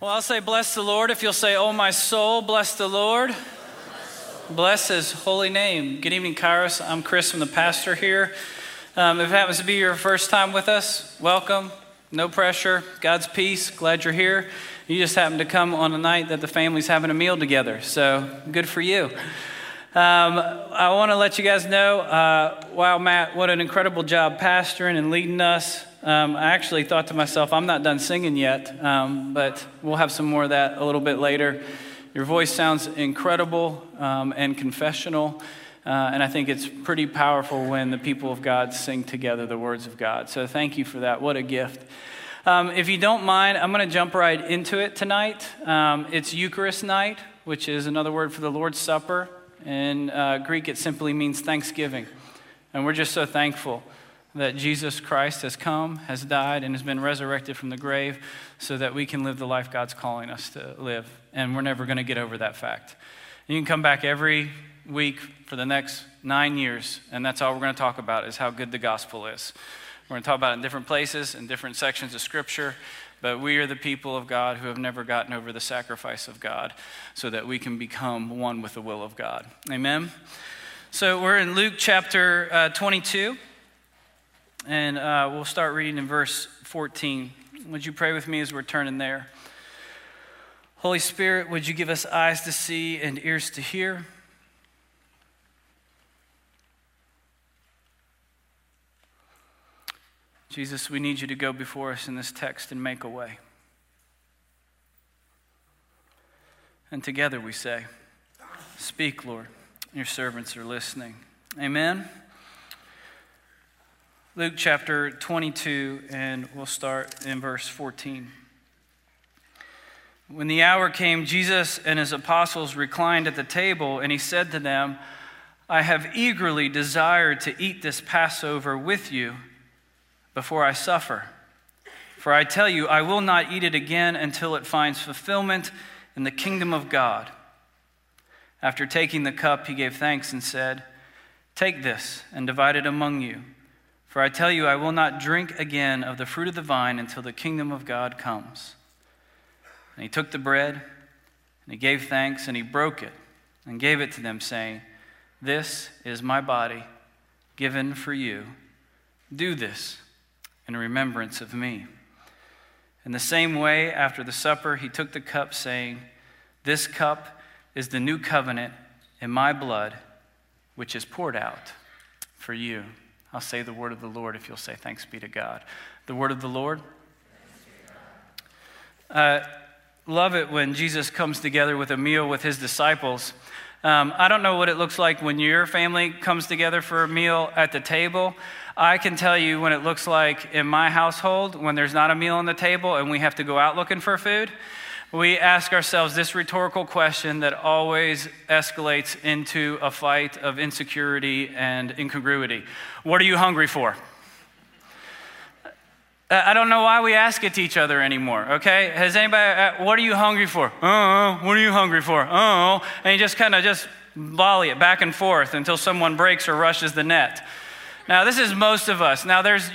Well, I'll say, Bless the Lord. If you'll say, Oh, my soul, bless the Lord. Bless his holy name. Good evening, Kairos. I'm Chris. I'm the pastor here. Um, if it happens to be your first time with us, welcome. No pressure. God's peace. Glad you're here. You just happened to come on a night that the family's having a meal together. So good for you. Um, I want to let you guys know uh, wow, Matt, what an incredible job pastoring and leading us. Um, I actually thought to myself, I'm not done singing yet, um, but we'll have some more of that a little bit later. Your voice sounds incredible um, and confessional, uh, and I think it's pretty powerful when the people of God sing together the words of God. So thank you for that. What a gift. Um, if you don't mind, I'm going to jump right into it tonight. Um, it's Eucharist night, which is another word for the Lord's Supper. In uh, Greek, it simply means thanksgiving. And we're just so thankful that Jesus Christ has come, has died, and has been resurrected from the grave so that we can live the life God's calling us to live. And we're never going to get over that fact. You can come back every week for the next nine years, and that's all we're going to talk about is how good the gospel is. We're going to talk about it in different places, in different sections of Scripture, but we are the people of God who have never gotten over the sacrifice of God so that we can become one with the will of God. Amen? So we're in Luke chapter uh, 22. And uh, we'll start reading in verse 14. Would you pray with me as we're turning there? Holy Spirit, would you give us eyes to see and ears to hear? Jesus, we need you to go before us in this text and make a way. And together we say, Speak, Lord. Your servants are listening. Amen. Luke chapter 22, and we'll start in verse 14. When the hour came, Jesus and his apostles reclined at the table, and he said to them, I have eagerly desired to eat this Passover with you before I suffer. For I tell you, I will not eat it again until it finds fulfillment in the kingdom of God. After taking the cup, he gave thanks and said, Take this and divide it among you. For I tell you, I will not drink again of the fruit of the vine until the kingdom of God comes. And he took the bread, and he gave thanks, and he broke it, and gave it to them, saying, This is my body, given for you. Do this in remembrance of me. In the same way, after the supper, he took the cup, saying, This cup is the new covenant in my blood, which is poured out for you. I'll say the word of the Lord if you'll say thanks be to God. The word of the Lord. Uh, love it when Jesus comes together with a meal with his disciples. Um, I don't know what it looks like when your family comes together for a meal at the table. I can tell you when it looks like in my household when there's not a meal on the table and we have to go out looking for food we ask ourselves this rhetorical question that always escalates into a fight of insecurity and incongruity What are you hungry for? I don't know why we ask it to each other anymore, okay? Has anybody, uh, what are you hungry for? Oh, what are you hungry for? Oh, and you just kind of just volley it back and forth until someone breaks or rushes the net. Now, this is most of us. Now, there's,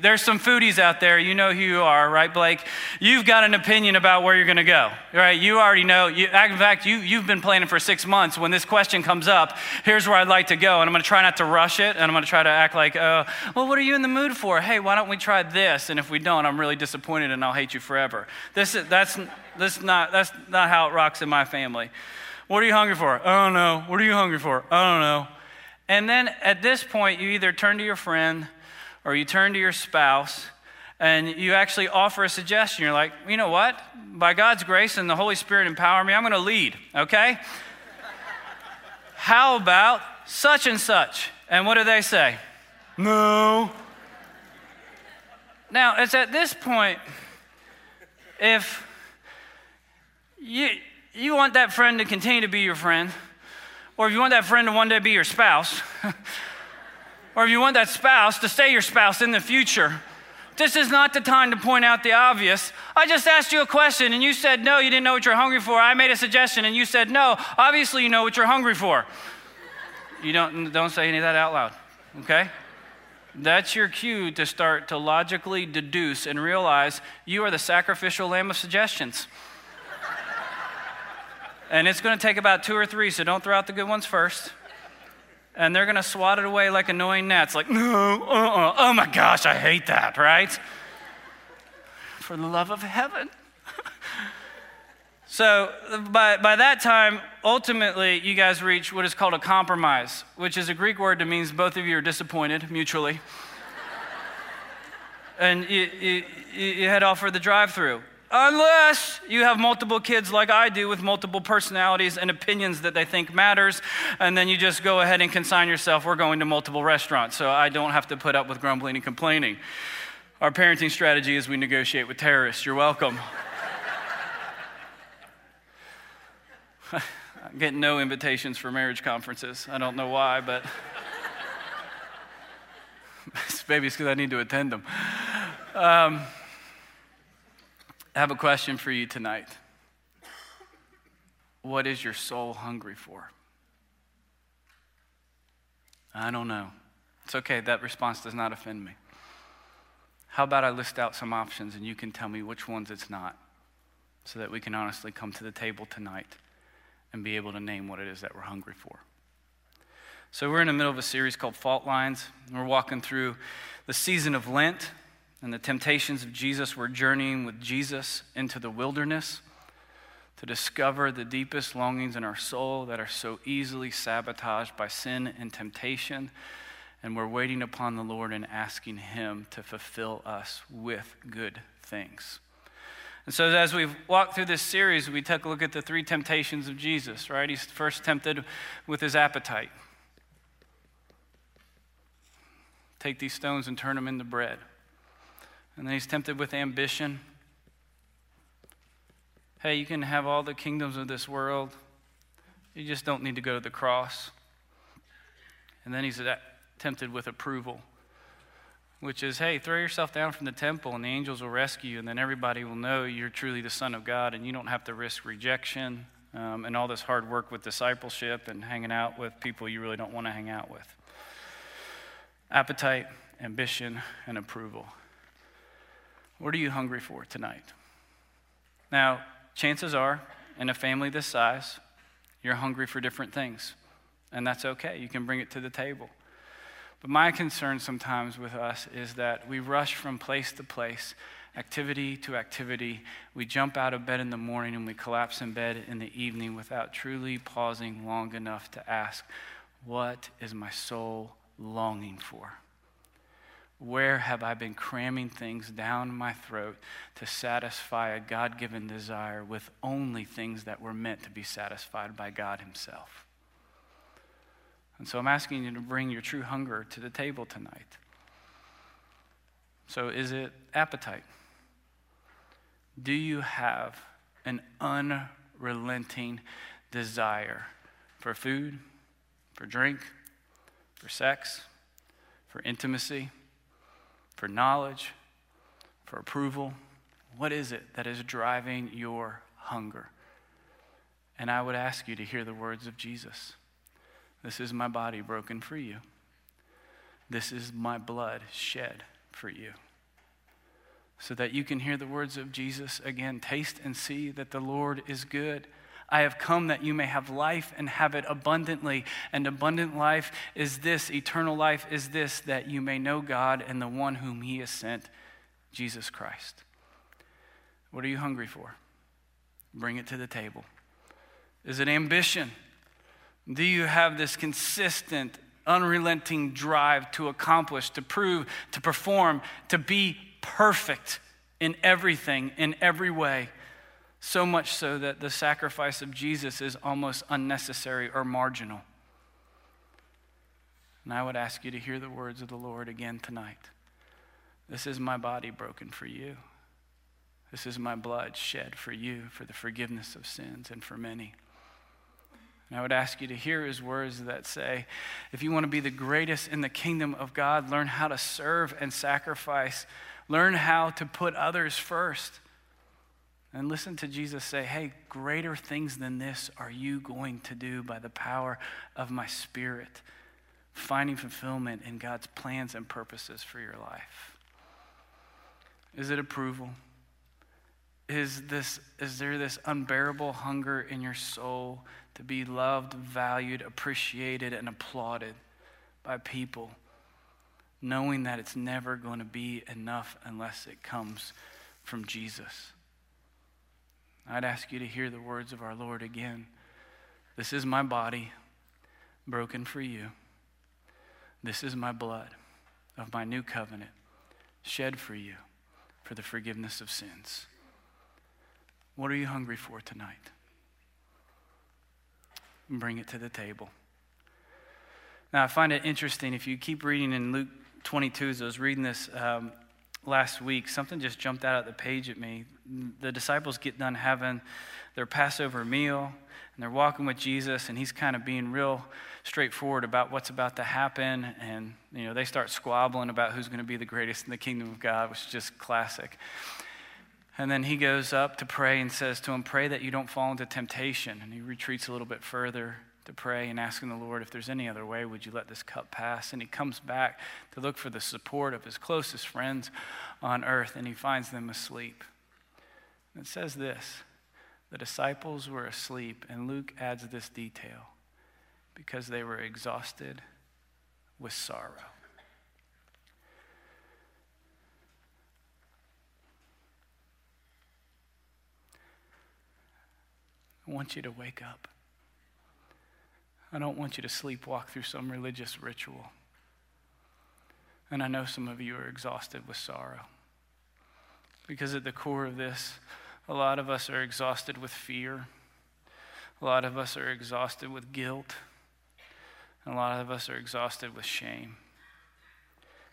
there's some foodies out there. You know who you are, right, Blake? You've got an opinion about where you're going to go, right? You already know. You, in fact, you, you've been planning for six months. When this question comes up, here's where I'd like to go. And I'm going to try not to rush it. And I'm going to try to act like, uh, well, what are you in the mood for? Hey, why don't we try this? And if we don't, I'm really disappointed and I'll hate you forever. This is, that's, this not, that's not how it rocks in my family. What are you hungry for? I don't know. What are you hungry for? I don't know. And then at this point, you either turn to your friend or you turn to your spouse and you actually offer a suggestion. You're like, you know what? By God's grace and the Holy Spirit empower me, I'm going to lead, okay? How about such and such? And what do they say? No. Now, it's at this point, if you, you want that friend to continue to be your friend, or if you want that friend to one day be your spouse, or if you want that spouse to stay your spouse in the future, this is not the time to point out the obvious. I just asked you a question and you said no, you didn't know what you're hungry for. I made a suggestion and you said no. Obviously, you know what you're hungry for. You don't, don't say any of that out loud, okay? That's your cue to start to logically deduce and realize you are the sacrificial lamb of suggestions. And it's going to take about two or three, so don't throw out the good ones first. And they're going to swat it away like annoying gnats, like, no, uh-uh, oh my gosh, I hate that, right? For the love of heaven. so by, by that time, ultimately, you guys reach what is called a compromise, which is a Greek word that means both of you are disappointed mutually. and you, you, you head off for the drive through. Unless you have multiple kids like I do with multiple personalities and opinions that they think matters, and then you just go ahead and consign yourself, we're going to multiple restaurants, so I don't have to put up with grumbling and complaining. Our parenting strategy is we negotiate with terrorists. You're welcome. I'm getting no invitations for marriage conferences. I don't know why, but maybe it's because I need to attend them. Um, I have a question for you tonight. What is your soul hungry for? I don't know. It's okay, that response does not offend me. How about I list out some options and you can tell me which ones it's not so that we can honestly come to the table tonight and be able to name what it is that we're hungry for. So, we're in the middle of a series called Fault Lines. We're walking through the season of Lent and the temptations of Jesus, we're journeying with Jesus into the wilderness to discover the deepest longings in our soul that are so easily sabotaged by sin and temptation. And we're waiting upon the Lord and asking Him to fulfill us with good things. And so, as we've walked through this series, we took a look at the three temptations of Jesus, right? He's first tempted with his appetite. Take these stones and turn them into bread. And then he's tempted with ambition. Hey, you can have all the kingdoms of this world, you just don't need to go to the cross. And then he's tempted with approval, which is hey, throw yourself down from the temple and the angels will rescue you, and then everybody will know you're truly the Son of God, and you don't have to risk rejection um, and all this hard work with discipleship and hanging out with people you really don't want to hang out with. Appetite, ambition, and approval. What are you hungry for tonight? Now, chances are, in a family this size, you're hungry for different things, and that's okay. You can bring it to the table. But my concern sometimes with us is that we rush from place to place, activity to activity. We jump out of bed in the morning and we collapse in bed in the evening without truly pausing long enough to ask, What is my soul longing for? Where have I been cramming things down my throat to satisfy a God given desire with only things that were meant to be satisfied by God Himself? And so I'm asking you to bring your true hunger to the table tonight. So, is it appetite? Do you have an unrelenting desire for food, for drink, for sex, for intimacy? For knowledge, for approval? What is it that is driving your hunger? And I would ask you to hear the words of Jesus This is my body broken for you, this is my blood shed for you. So that you can hear the words of Jesus again. Taste and see that the Lord is good. I have come that you may have life and have it abundantly. And abundant life is this, eternal life is this, that you may know God and the one whom He has sent, Jesus Christ. What are you hungry for? Bring it to the table. Is it ambition? Do you have this consistent, unrelenting drive to accomplish, to prove, to perform, to be perfect in everything, in every way? So much so that the sacrifice of Jesus is almost unnecessary or marginal. And I would ask you to hear the words of the Lord again tonight. This is my body broken for you. This is my blood shed for you for the forgiveness of sins and for many. And I would ask you to hear his words that say, if you want to be the greatest in the kingdom of God, learn how to serve and sacrifice. Learn how to put others first. And listen to Jesus say, Hey, greater things than this are you going to do by the power of my Spirit, finding fulfillment in God's plans and purposes for your life. Is it approval? Is, this, is there this unbearable hunger in your soul to be loved, valued, appreciated, and applauded by people, knowing that it's never going to be enough unless it comes from Jesus? I'd ask you to hear the words of our Lord again. This is my body broken for you. This is my blood of my new covenant shed for you for the forgiveness of sins. What are you hungry for tonight? Bring it to the table. Now, I find it interesting if you keep reading in Luke 22, as I was reading this um, last week, something just jumped out at the page at me. The disciples get done having their Passover meal, and they're walking with Jesus, and he's kind of being real straightforward about what's about to happen. And, you know, they start squabbling about who's going to be the greatest in the kingdom of God, which is just classic. And then he goes up to pray and says to him, Pray that you don't fall into temptation. And he retreats a little bit further to pray and asking the Lord, If there's any other way, would you let this cup pass? And he comes back to look for the support of his closest friends on earth, and he finds them asleep. And it says this the disciples were asleep, and Luke adds this detail because they were exhausted with sorrow. I want you to wake up. I don't want you to sleepwalk through some religious ritual. And I know some of you are exhausted with sorrow. Because at the core of this, a lot of us are exhausted with fear. A lot of us are exhausted with guilt. And a lot of us are exhausted with shame.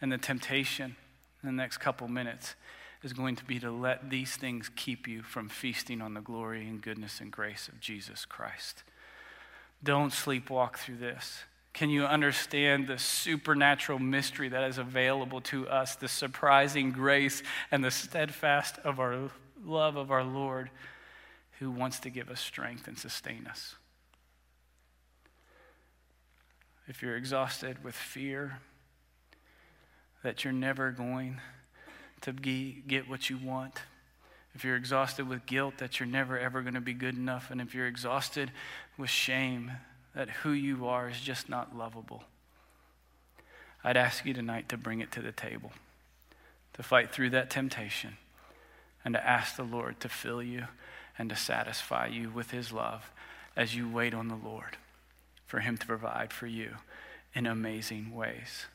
And the temptation in the next couple minutes is going to be to let these things keep you from feasting on the glory and goodness and grace of Jesus Christ. Don't sleepwalk through this. Can you understand the supernatural mystery that is available to us, the surprising grace and the steadfast of our love of our Lord who wants to give us strength and sustain us? If you're exhausted with fear that you're never going to get what you want, if you're exhausted with guilt that you're never ever going to be good enough, and if you're exhausted with shame that who you are is just not lovable, I'd ask you tonight to bring it to the table, to fight through that temptation, and to ask the Lord to fill you and to satisfy you with His love as you wait on the Lord for Him to provide for you in amazing ways.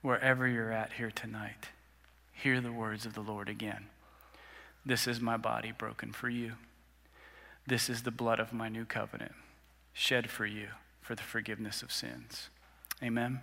Wherever you're at here tonight, hear the words of the Lord again. This is my body broken for you. This is the blood of my new covenant, shed for you for the forgiveness of sins. Amen.